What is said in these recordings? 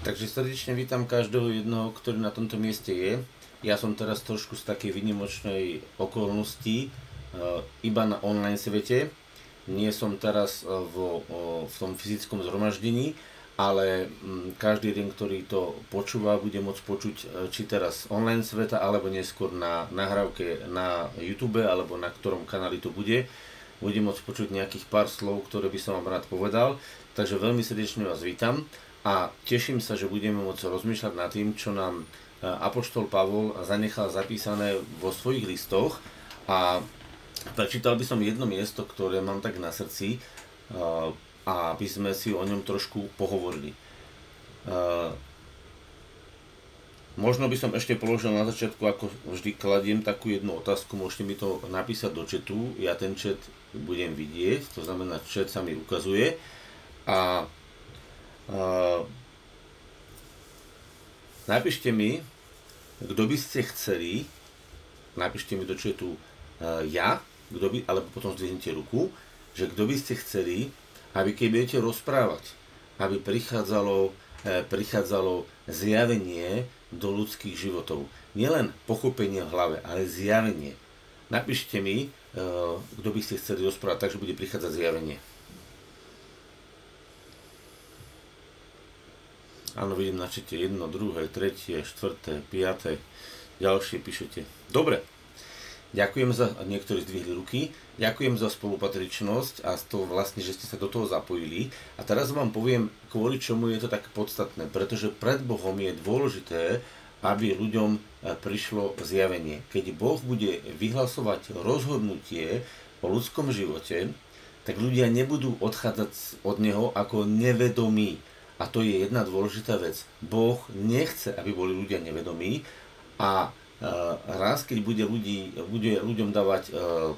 Takže srdečne vítam každého jednoho, ktorý na tomto mieste je. Ja som teraz trošku z takej vynimočnej okolnosti, e, iba na online svete. Nie som teraz e, vo, v tom fyzickom zhromaždení, ale mm, každý jeden, ktorý to počúva, bude môcť počuť e, či teraz online sveta, alebo neskôr na nahrávke na YouTube, alebo na ktorom kanáli to bude. Bude môcť počuť nejakých pár slov, ktoré by som vám rád povedal. Takže veľmi srdečne vás vítam a teším sa, že budeme môcť rozmýšľať nad tým, čo nám e, Apoštol Pavol zanechal zapísané vo svojich listoch. A prečítal by som jedno miesto, ktoré mám tak na srdci e, a aby sme si o ňom trošku pohovorili. E, možno by som ešte položil na začiatku, ako vždy kladiem takú jednu otázku, môžete mi to napísať do četu, ja ten čet budem vidieť, to znamená, čet sa mi ukazuje. A Uh, napíšte mi, kto by ste chceli, napíšte mi do četu uh, ja, kto by, alebo potom zdvihnite ruku, že kto by ste chceli, aby keď budete rozprávať, aby prichádzalo, uh, prichádzalo zjavenie do ľudských životov. Nielen pochopenie v hlave, ale zjavenie. Napíšte mi, uh, kto by ste chceli rozprávať, takže bude prichádzať zjavenie. Áno, vidím na čete jedno, druhé, tretie, štvrté, piaté, ďalšie píšete. Dobre, ďakujem za, niektorí zdvihli ruky, ďakujem za spolupatričnosť a to vlastne, že ste sa do toho zapojili. A teraz vám poviem, kvôli čomu je to tak podstatné, pretože pred Bohom je dôležité, aby ľuďom e, prišlo zjavenie. Keď Boh bude vyhlasovať rozhodnutie o ľudskom živote, tak ľudia nebudú odchádzať od Neho ako nevedomí a to je jedna dôležitá vec. Boh nechce, aby boli ľudia nevedomí a e, raz, keď bude, ľudí, bude ľuďom dávať e,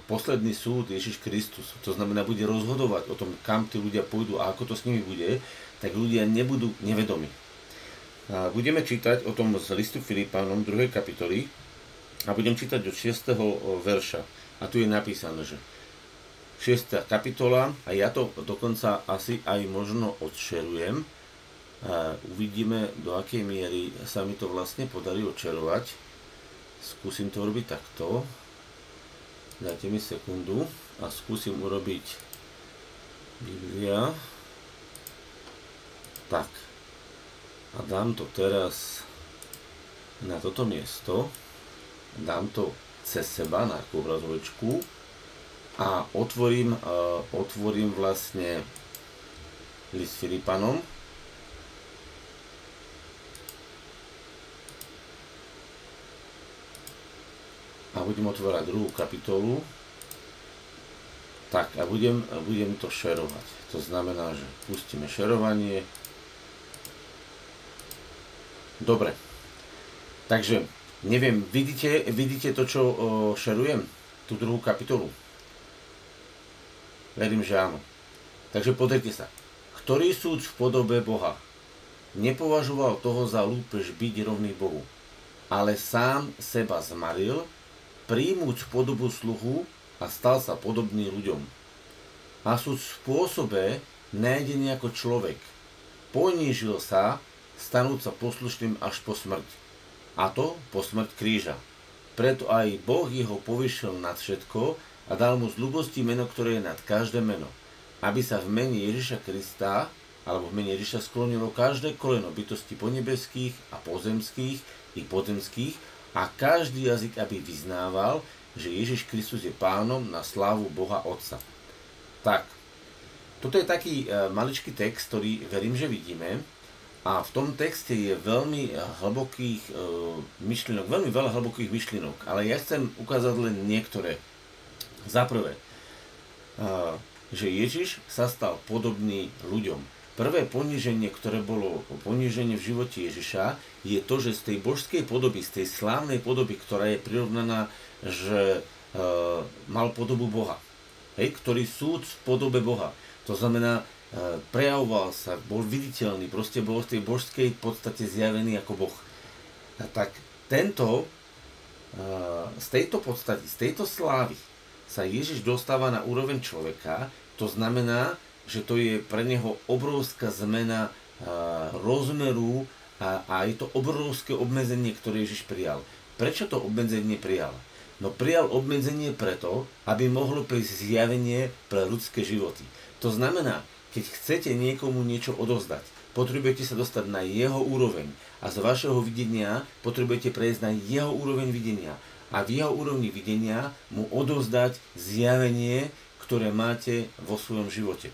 posledný súd Ježiš Kristus, to znamená, bude rozhodovať o tom, kam tí ľudia pôjdu a ako to s nimi bude, tak ľudia nebudú nevedomí. Budeme čítať o tom z listu Filipánom 2. kapitoly a budem čítať od 6. verša. A tu je napísané, že 6. kapitola, a ja to dokonca asi aj možno odšerujem, uvidíme, do akej miery sa mi to vlastne podarí očarovať. Skúsim to robiť takto. Dajte mi sekundu a skúsim urobiť Biblia. Tak. A dám to teraz na toto miesto. Dám to cez seba na akú obrazovečku a otvorím, uh, otvorím vlastne list Filipanom a budem otvárať druhú kapitolu. Tak a budem, budem to šerovať. To znamená, že pustíme šerovanie. Dobre. Takže, neviem, vidíte, vidíte to, čo o, šerujem? Tú druhú kapitolu? Verím, že áno. Takže pozrite sa. Ktorý súd v podobe Boha nepovažoval toho za lúpež byť rovný Bohu, ale sám seba zmaril, príjmuť podobu sluhu a stal sa podobný ľuďom. A sú v spôsobe nájdený ako človek. Ponížil sa, stanúť sa poslušným až po smrť. A to po smrť kríža. Preto aj Boh jeho povyšil nad všetko a dal mu z ľubosti meno, ktoré je nad každé meno. Aby sa v mene Ježiša Krista alebo v mene Ježiša sklonilo každé koleno bytosti ponebeských a pozemských i pozemských a každý jazyk, aby vyznával, že Ježiš Kristus je pánom na slávu Boha Otca. Tak, toto je taký e, maličký text, ktorý verím, že vidíme. A v tom texte je veľmi hlbokých e, myšlienok, veľmi veľa hlbokých myšlienok, ale ja chcem ukázať len niektoré. Za prvé, e, že Ježiš sa stal podobný ľuďom. Prvé poníženie, ktoré bolo poníženie v živote Ježiša, je to, že z tej božskej podoby, z tej slávnej podoby, ktorá je prirovnaná, že e, mal podobu Boha, hej, ktorý súd v podobe Boha. To znamená, e, prejavoval sa, bol viditeľný, proste bol v tej božskej podstate zjavený ako Boh. A tak tento, e, z tejto podstaty, z tejto slávy sa Ježiš dostáva na úroveň človeka, to znamená, že to je pre neho obrovská zmena rozmeru a, a je to obrovské obmedzenie, ktoré Ježiš prijal. Prečo to obmedzenie prijal? No prijal obmedzenie preto, aby mohlo prísť zjavenie pre ľudské životy. To znamená, keď chcete niekomu niečo odovzdať, potrebujete sa dostať na jeho úroveň a z vašeho videnia potrebujete prejsť na jeho úroveň videnia a v jeho úrovni videnia mu odovzdať zjavenie, ktoré máte vo svojom živote.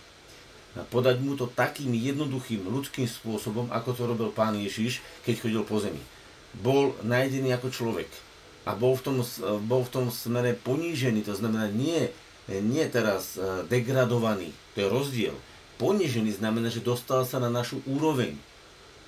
Podať mu to takým jednoduchým ľudským spôsobom, ako to robil pán Ježiš, keď chodil po zemi. Bol najdený ako človek a bol v tom, bol v tom smere ponížený, to znamená nie, nie teraz e, degradovaný, to je rozdiel. Ponížený znamená, že dostal sa na našu úroveň.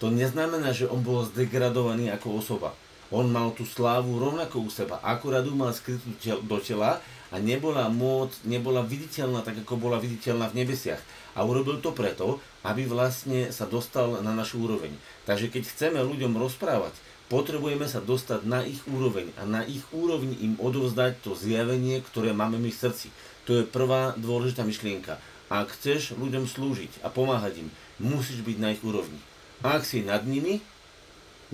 To neznamená, že on bol zdegradovaný ako osoba. On mal tú slávu rovnako u seba, akurát ju mal skrytú do tela a nebola moc, nebola viditeľná tak, ako bola viditeľná v nebesiach. A urobil to preto, aby vlastne sa dostal na našu úroveň. Takže keď chceme ľuďom rozprávať, potrebujeme sa dostať na ich úroveň a na ich úrovni im odovzdať to zjavenie, ktoré máme my v srdci. To je prvá dôležitá myšlienka. Ak chceš ľuďom slúžiť a pomáhať im, musíš byť na ich úrovni. Ak si nad nimi,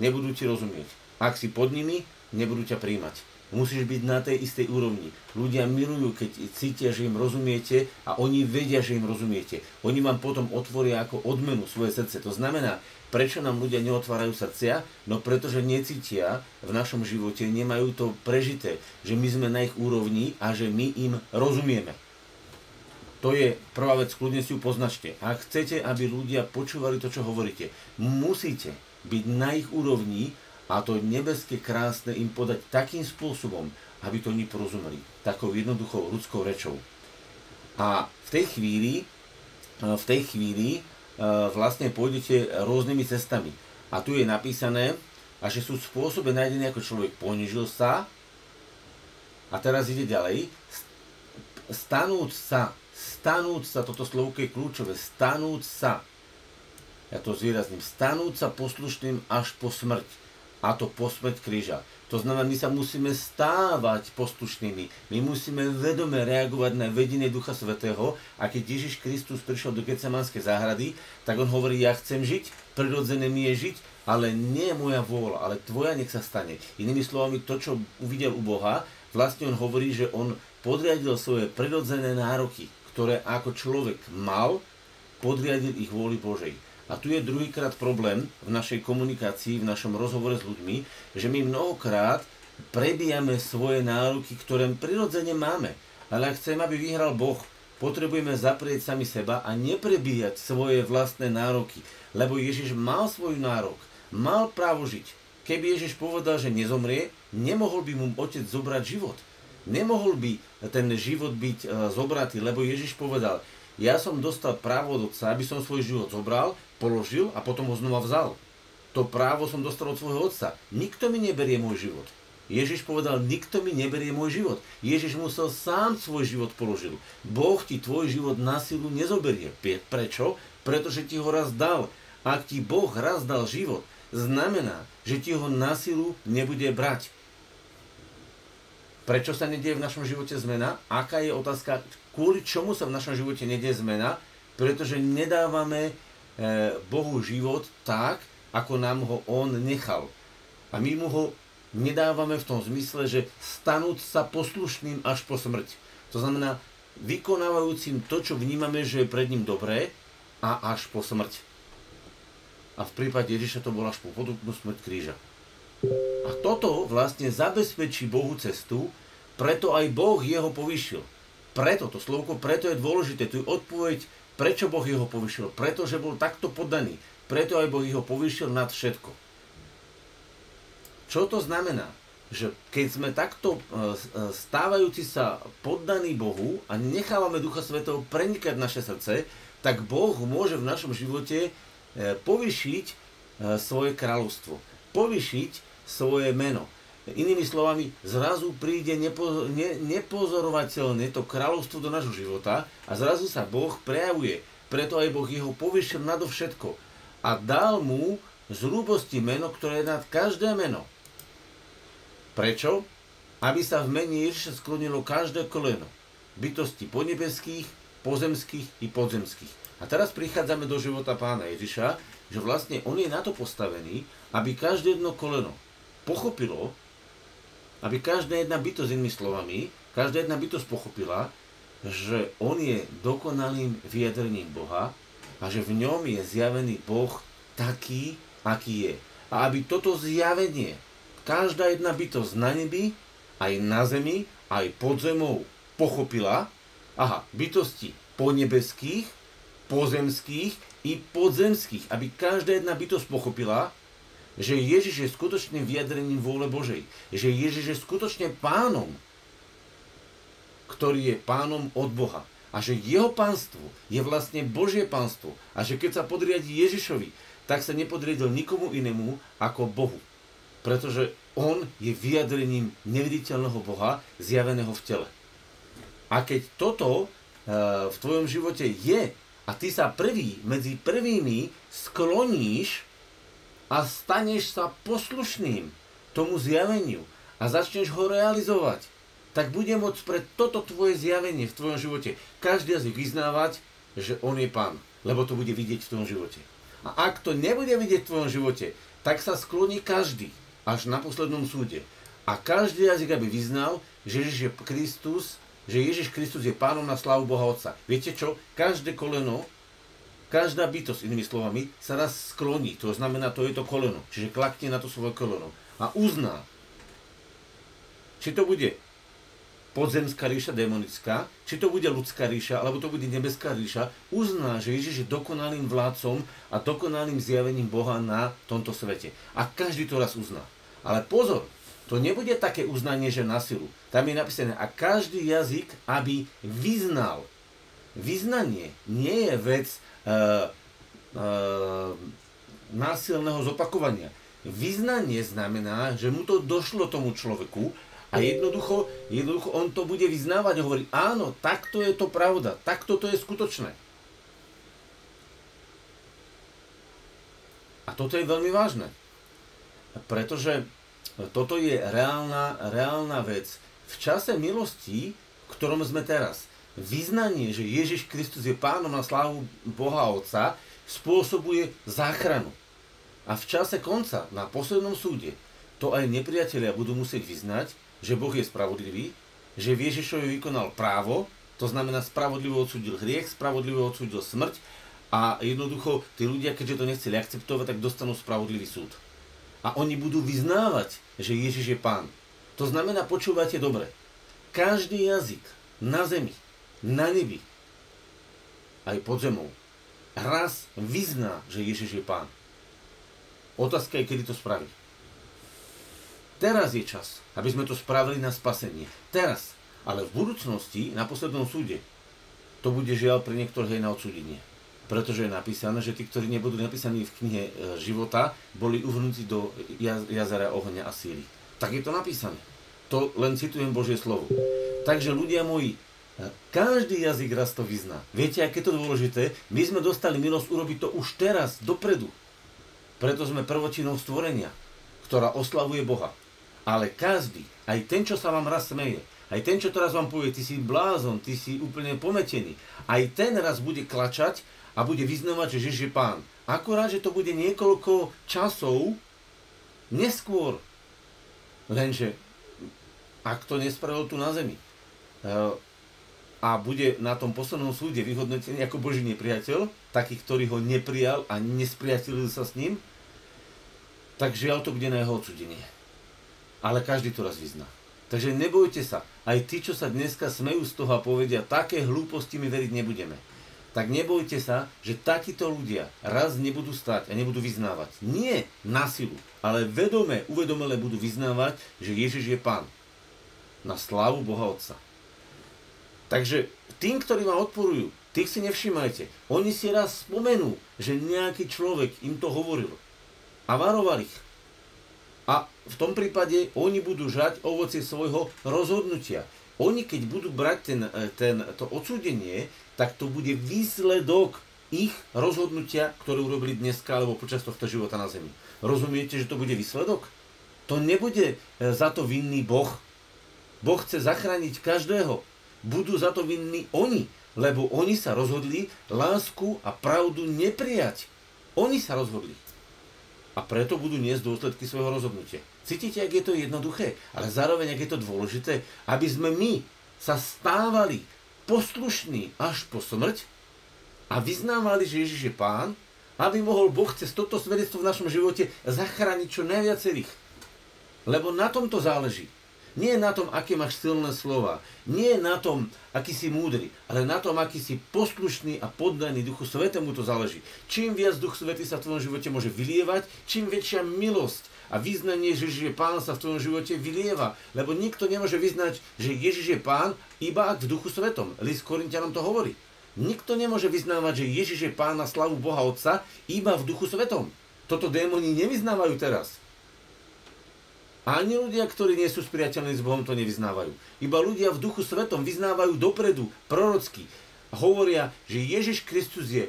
nebudú ti rozumieť. Ak si pod nimi, nebudú ťa príjmať. Musíš byť na tej istej úrovni. Ľudia milujú, keď cítia, že im rozumiete a oni vedia, že im rozumiete. Oni vám potom otvoria ako odmenu svoje srdce. To znamená, Prečo nám ľudia neotvárajú srdcia? No pretože necítia v našom živote, nemajú to prežité, že my sme na ich úrovni a že my im rozumieme. To je prvá vec, kľudne si ju poznačte. Ak chcete, aby ľudia počúvali to, čo hovoríte, musíte byť na ich úrovni a to nebeské krásne im podať takým spôsobom, aby to oni porozumeli. Takou jednoduchou ľudskou rečou. A v tej chvíli, v tej chvíli E, vlastne pôjdete rôznymi cestami. A tu je napísané, a že sú spôsobe nájdené ako človek ponižil sa, a teraz ide ďalej, stanúť sa, stanúť sa, toto slovko je kľúčové, stanúť sa, ja to zvýrazním, stanúť sa poslušným až po smrť, a to po smrť kríža. To znamená, my sa musíme stávať poslušnými. My musíme vedome reagovať na vedenie Ducha Svetého. A keď Ježiš Kristus prišiel do Getsemanskej záhrady, tak on hovorí, ja chcem žiť, prirodzené mi je žiť, ale nie moja vôľa, ale tvoja nech sa stane. Inými slovami, to, čo uvidel u Boha, vlastne on hovorí, že on podriadil svoje prirodzené nároky, ktoré ako človek mal, podriadil ich vôli Božej. A tu je druhýkrát problém v našej komunikácii, v našom rozhovore s ľuďmi, že my mnohokrát prebijame svoje nároky, ktoré prirodzene máme. Ale ak chceme, aby vyhral Boh, potrebujeme zaprieť sami seba a neprebíjať svoje vlastné nároky. Lebo Ježiš mal svoj nárok, mal právo žiť. Keby Ježiš povedal, že nezomrie, nemohol by mu otec zobrať život. Nemohol by ten život byť e, zobratý, lebo Ježiš povedal, ja som dostal právo od otca, aby som svoj život zobral, položil a potom ho znova vzal. To právo som dostal od svojho otca. Nikto mi neberie môj život. Ježiš povedal, nikto mi neberie môj život. Ježiš musel sám svoj život položil. Boh ti tvoj život na silu nezoberie. Prečo? Pretože ti ho raz dal. Ak ti Boh raz dal život, znamená, že ti ho na silu nebude brať. Prečo sa nedieje v našom živote zmena? Aká je otázka, kvôli čomu sa v našom živote nedieje zmena? Pretože nedávame E, Bohu život tak, ako nám ho On nechal. A my mu ho nedávame v tom zmysle, že stanúť sa poslušným až po smrť. To znamená, vykonávajúcim to, čo vnímame, že je pred ním dobré a až po smrť. A v prípade Ježiša to bola až po podobnú smrť kríža. A toto vlastne zabezpečí Bohu cestu, preto aj Boh jeho povyšil. Preto, to slovko preto je dôležité, tu je odpoveď Prečo Boh jeho povyšil? Pretože bol takto podaný. Preto aj Boh jeho povyšil nad všetko. Čo to znamená? Že keď sme takto e, e, stávajúci sa poddaní Bohu a nechávame Ducha Svetého prenikať naše srdce, tak Boh môže v našom živote e, povyšiť svoje kráľovstvo. Povyšiť svoje meno. Inými slovami, zrazu príde nepo, ne, nepozorovateľne to kráľovstvo do nášho života a zrazu sa Boh prejavuje. Preto aj Boh jeho povyšil nadovšetko a dal mu z hrúbosti meno, ktoré je nad každé meno. Prečo? Aby sa v mene Ježiša sklonilo každé koleno. Bytosti podnebeských, pozemských i podzemských. A teraz prichádzame do života pána Ježiša, že vlastne on je na to postavený, aby každé jedno koleno pochopilo, aby každá jedna bytosť, inými slovami, každá jedna bytosť pochopila, že on je dokonalým vyjadrením Boha a že v ňom je zjavený Boh taký, aký je. A aby toto zjavenie každá jedna bytosť na nebi, aj na zemi, aj pod zemou pochopila, aha, bytosti ponebeských, pozemských i podzemských, aby každá jedna bytosť pochopila, že Ježiš je skutočným vyjadrením vôle Božej, že Ježiš je skutočne pánom, ktorý je pánom od Boha a že jeho pánstvo je vlastne Božie pánstvo a že keď sa podriadi Ježišovi, tak sa nepodriadil nikomu inému ako Bohu. Pretože on je vyjadrením neviditeľného Boha zjaveného v tele. A keď toto e, v tvojom živote je a ty sa prvý medzi prvými skloníš a staneš sa poslušným tomu zjaveniu a začneš ho realizovať, tak bude môcť pre toto tvoje zjavenie v tvojom živote každý jazyk vyznávať, že on je pán, lebo to bude vidieť v tvojom živote. A ak to nebude vidieť v tvojom živote, tak sa skloní každý až na poslednom súde. A každý jazyk, aby vyznal, že Ježiš je Kristus, že Ježiš Kristus je pánom na slavu Boha Otca. Viete čo? Každé koleno, každá bytosť, inými slovami, sa raz skloní. To znamená, to je to koleno. Čiže klakne na to svoje koleno. A uzná, či to bude podzemská ríša démonická, či to bude ľudská ríša, alebo to bude nebeská ríša, uzná, že Ježiš je dokonalým vládcom a dokonalým zjavením Boha na tomto svete. A každý to raz uzná. Ale pozor, to nebude také uznanie, že na silu. Tam je napísané, a každý jazyk, aby vyznal. Vyznanie nie je vec uh, uh, násilného zopakovania. Vyznanie znamená, že mu to došlo tomu človeku a jednoducho, jednoducho on to bude vyznávať a hovorí, áno, takto je to pravda, takto to je skutočné. A toto je veľmi vážne. Pretože toto je reálna, reálna vec. V čase milosti, v ktorom sme teraz, vyznanie, že Ježiš Kristus je pánom na slávu Boha Otca, spôsobuje záchranu. A v čase konca, na poslednom súde, to aj nepriatelia budú musieť vyznať, že Boh je spravodlivý, že v Ježišovi vykonal právo, to znamená spravodlivo odsúdil hriech, spravodlivo odsúdil smrť a jednoducho tí ľudia, keďže to nechceli akceptovať, tak dostanú spravodlivý súd. A oni budú vyznávať, že Ježiš je pán. To znamená, počúvate dobre, každý jazyk na zemi, na nebi, aj pod zemou, raz vyzná, že Ježiš je pán. Otázka je, kedy to spraví. Teraz je čas, aby sme to spravili na spasenie. Teraz. Ale v budúcnosti, na poslednom súde, to bude žiaľ pre niektorých aj na odsúdenie. Pretože je napísané, že tí, ktorí nebudú napísaní v knihe e, života, boli uvrnutí do jazera ohňa a síly. Tak je to napísané. To len citujem Božie slovo. Takže ľudia moji, každý jazyk raz to vyzná. Viete, aké to dôležité? My sme dostali milosť urobiť to už teraz, dopredu. Preto sme prvočinou stvorenia, ktorá oslavuje Boha. Ale každý, aj ten, čo sa vám raz smeje, aj ten, čo teraz vám povie, ty si blázon, ty si úplne pometený, aj ten raz bude klačať a bude vyznávať, že Ježiš je pán. Akurát, že to bude niekoľko časov neskôr. Lenže, ak to nespravil tu na zemi, eh, a bude na tom poslednom súde vyhodnotený ako Boží nepriateľ, taký, ktorý ho neprijal a nespriateľil sa s ním, tak žiaľ to bude na jeho odsudenie ale každý to raz vyzná. Takže nebojte sa, aj tí, čo sa dneska smejú z toho a povedia, také hlúposti my veriť nebudeme. Tak nebojte sa, že takíto ľudia raz nebudú stať a nebudú vyznávať. Nie na silu, ale vedome, uvedomele budú vyznávať, že Ježiš je Pán. Na slávu Boha Otca. Takže tým, ktorí ma odporujú, tých si nevšimajte. Oni si raz spomenú, že nejaký človek im to hovoril. A varoval ich. A v tom prípade oni budú žať ovocie svojho rozhodnutia. Oni keď budú brať ten, e, ten, to odsúdenie, tak to bude výsledok ich rozhodnutia, ktoré urobili dneska alebo počas tohto života na Zemi. Rozumiete, že to bude výsledok? To nebude e, za to vinný Boh. Boh chce zachrániť každého. Budú za to vinní oni, lebo oni sa rozhodli lásku a pravdu neprijať. Oni sa rozhodli. A preto budú niesť dôsledky svojho rozhodnutia. Cítite, ak je to jednoduché, ale zároveň, ak je to dôležité, aby sme my sa stávali poslušní až po smrť a vyznávali, že Ježiš je Pán, aby mohol Boh cez toto svedectvo v našom živote zachrániť čo najviacerých. Lebo na tomto záleží. Nie na tom, aké máš silné slova. Nie na tom, aký si múdry. Ale na tom, aký si poslušný a poddaný Duchu Svetému to záleží. Čím viac Duch Svetý sa v tvojom živote môže vylievať, čím väčšia milosť a význanie, že Ježiš je Pán sa v tvojom živote vylieva. Lebo nikto nemôže vyznať, že Ježiš je Pán, iba ak v Duchu Svetom. List Korintianom to hovorí. Nikto nemôže vyznávať, že Ježiš je Pán na slavu Boha Otca, iba v Duchu Svetom. Toto démoni nevyznávajú teraz. Ani ľudia, ktorí nie sú spriateľní s Bohom, to nevyznávajú. Iba ľudia v duchu svetom vyznávajú dopredu, prorocky. Hovoria, že Ježiš Kristus je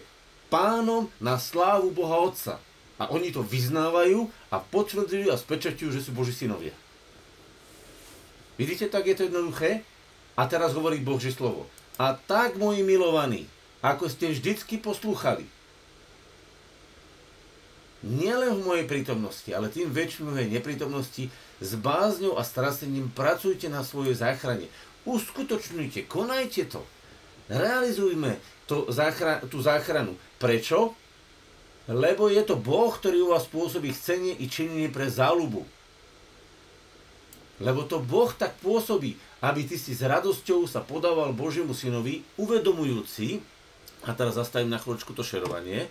pánom na slávu Boha Otca. A oni to vyznávajú a potvrdzujú a spečaťujú, že sú Boží synovia. Vidíte, tak je to jednoduché? A teraz hovorí Božie slovo. A tak, moji milovaní, ako ste vždycky poslúchali, nielen v mojej prítomnosti, ale tým väčším v mojej neprítomnosti, s bázňou a strasením pracujte na svojej záchrane. Uskutočnite, konajte to. Realizujme to záchra- tú záchranu. Prečo? Lebo je to Boh, ktorý u vás pôsobí chcenie i činenie pre záľubu. Lebo to Boh tak pôsobí, aby ty si s radosťou sa podával Božiemu synovi, uvedomujúci, a teraz zastavím na chvíľočku to šerovanie,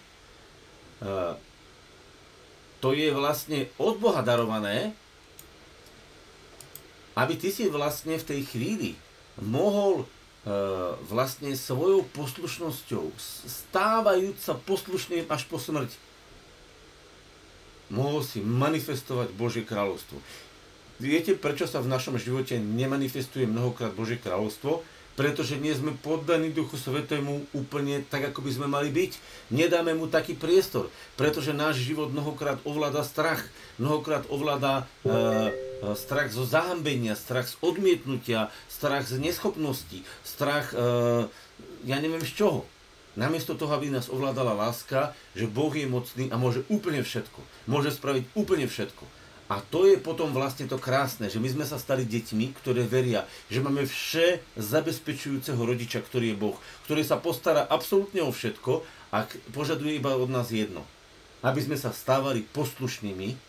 to je vlastne od Boha darované, aby ty si vlastne v tej chvíli mohol e, vlastne svojou poslušnosťou, stávajúc sa poslušným až po smrť, mohol si manifestovať Božie kráľovstvo. Viete, prečo sa v našom živote nemanifestuje mnohokrát Božie kráľovstvo? Pretože nie sme poddaní Duchu Svetému úplne tak, ako by sme mali byť. Nedáme mu taký priestor, pretože náš život mnohokrát ovláda strach, mnohokrát ovláda e, e, strach zo zahambenia, strach z odmietnutia, strach z neschopnosti, strach, e, ja neviem z čoho. Namiesto toho, aby nás ovládala láska, že Boh je mocný a môže úplne všetko. Môže spraviť úplne všetko. A to je potom vlastne to krásne, že my sme sa stali deťmi, ktoré veria, že máme vše zabezpečujúceho rodiča, ktorý je Boh, ktorý sa postará absolútne o všetko a požaduje iba od nás jedno. Aby sme sa stávali poslušnými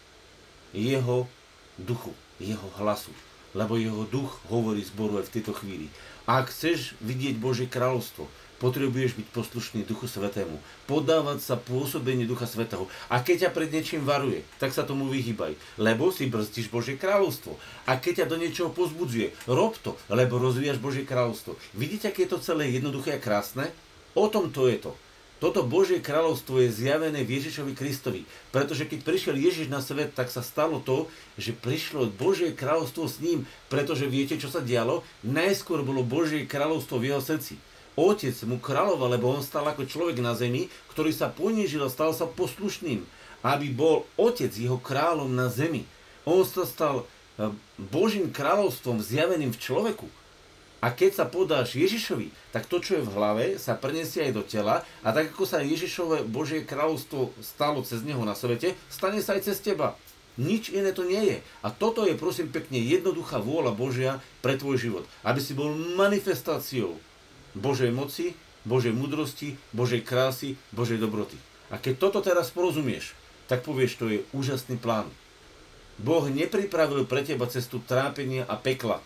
jeho duchu, jeho hlasu. Lebo jeho duch hovorí zboru aj v tejto chvíli. A ak chceš vidieť Božie kráľovstvo, potrebuješ byť poslušný Duchu Svetému. Podávať sa pôsobeniu Ducha Svetého. A keď ťa pred niečím varuje, tak sa tomu vyhýbaj, lebo si brzdíš Božie kráľovstvo. A keď ťa do niečoho pozbudzuje, rob to, lebo rozvíjaš Božie kráľovstvo. Vidíte, aké je to celé jednoduché a krásne? O tom to je to. Toto Božie kráľovstvo je zjavené v Ježišovi Kristovi. Pretože keď prišiel Ježiš na svet, tak sa stalo to, že prišlo Božie kráľovstvo s ním. Pretože viete, čo sa dialo? Najskôr bolo Božie kráľovstvo v jeho srdci. Otec mu kráľoval, lebo on stal ako človek na zemi, ktorý sa ponížil a stal sa poslušným, aby bol otec jeho kráľom na zemi. On sa stal e, Božím kráľovstvom zjaveným v človeku. A keď sa podáš Ježišovi, tak to, čo je v hlave, sa preniesie aj do tela a tak ako sa Ježišové Božie kráľovstvo stalo cez neho na svete, stane sa aj cez teba. Nič iné to nie je. A toto je prosím pekne jednoduchá vôľa Božia pre tvoj život. Aby si bol manifestáciou Božej moci, Božej múdrosti, Božej krásy, Božej dobroty. A keď toto teraz porozumieš, tak povieš, to je úžasný plán. Boh nepripravil pre teba cestu trápenia a pekla.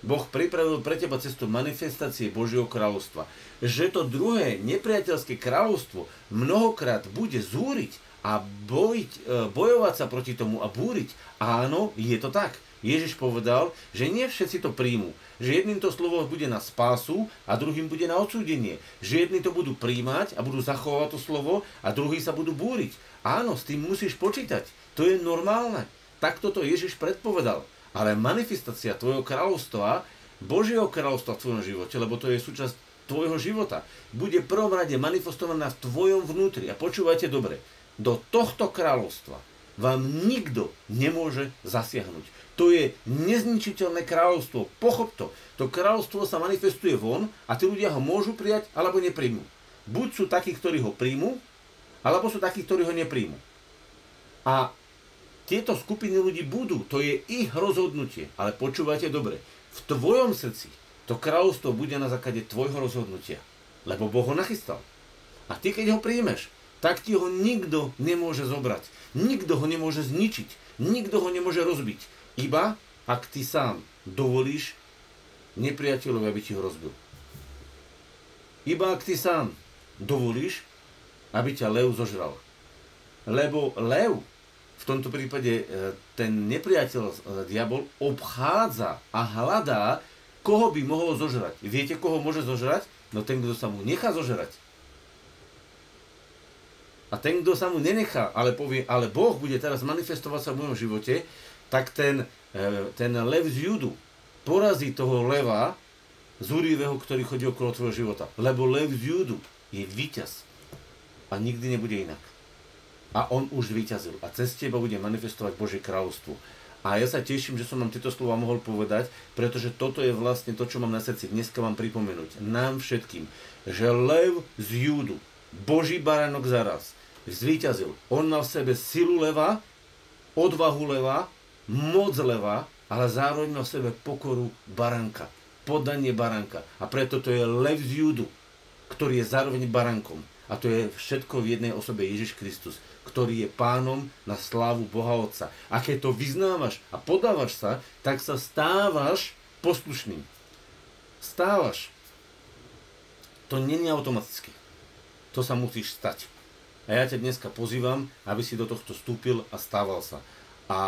Boh pripravil pre teba cestu manifestácie Božieho kráľovstva. Že to druhé nepriateľské kráľovstvo mnohokrát bude zúriť a bojiť, e, bojovať sa proti tomu a búriť. Áno, je to tak. Ježiš povedal, že nie všetci to príjmu. Že jedným to slovo bude na spásu a druhým bude na odsúdenie. Že jedni to budú príjmať a budú zachovať to slovo a druhí sa budú búriť. Áno, s tým musíš počítať. To je normálne. Tak toto Ježiš predpovedal. Ale manifestácia tvojho kráľovstva, Božieho kráľovstva v tvojom živote, lebo to je súčasť tvojho života, bude prvom rade manifestovaná v tvojom vnútri. A počúvajte dobre, do tohto kráľovstva vám nikto nemôže zasiahnuť. To je nezničiteľné kráľovstvo. Pochop to. To kráľovstvo sa manifestuje von a tí ľudia ho môžu prijať alebo nepríjmu. Buď sú takí, ktorí ho príjmu Alebo sú takí, ktorí ho nepríjmu. A tieto skupiny ľudí budú, to je ich rozhodnutie. Ale počúvajte dobre, v tvojom srdci to kráľovstvo bude na základe tvojho rozhodnutia. Lebo Boh ho nachystal. A ty, keď ho príjmeš, tak ti ho nikto nemôže zobrať. Nikto ho nemôže zničiť. Nikto ho nemôže rozbiť. Iba ak ty sám dovolíš nepriateľovi, aby ti ho rozbil. Iba ak ty sám dovolíš, aby ťa lev zožral. Lebo lev v tomto prípade e, ten nepriateľ, e, diabol, obchádza a hľadá, koho by mohol zožrať. Viete, koho môže zožrať? No ten, kto sa mu nechá zožrať. A ten, kto sa mu nenechá, ale povie, ale Boh bude teraz manifestovať sa v mojom živote, tak ten, e, ten lev z judu porazí toho leva zúrivého, ktorý chodí okolo tvojho života. Lebo lev z judu je víťaz. A nikdy nebude inak a on už vyťazil. A cez teba bude manifestovať Božie kráľovstvo. A ja sa teším, že som vám tieto slova mohol povedať, pretože toto je vlastne to, čo mám na srdci. Dneska vám pripomenúť, nám všetkým, že lev z Júdu, Boží baranok zaraz, zvíťazil. On mal v sebe silu leva, odvahu leva, moc leva, ale zároveň mal v sebe pokoru baranka, podanie baranka. A preto to je lev z Júdu, ktorý je zároveň barankom. A to je všetko v jednej osobe Ježiš Kristus ktorý je pánom na slávu Boha Otca. A keď to vyznávaš a podávaš sa, tak sa stávaš poslušným. Stávaš. To je automaticky. To sa musíš stať. A ja ťa dneska pozývam, aby si do tohto vstúpil a stával sa. A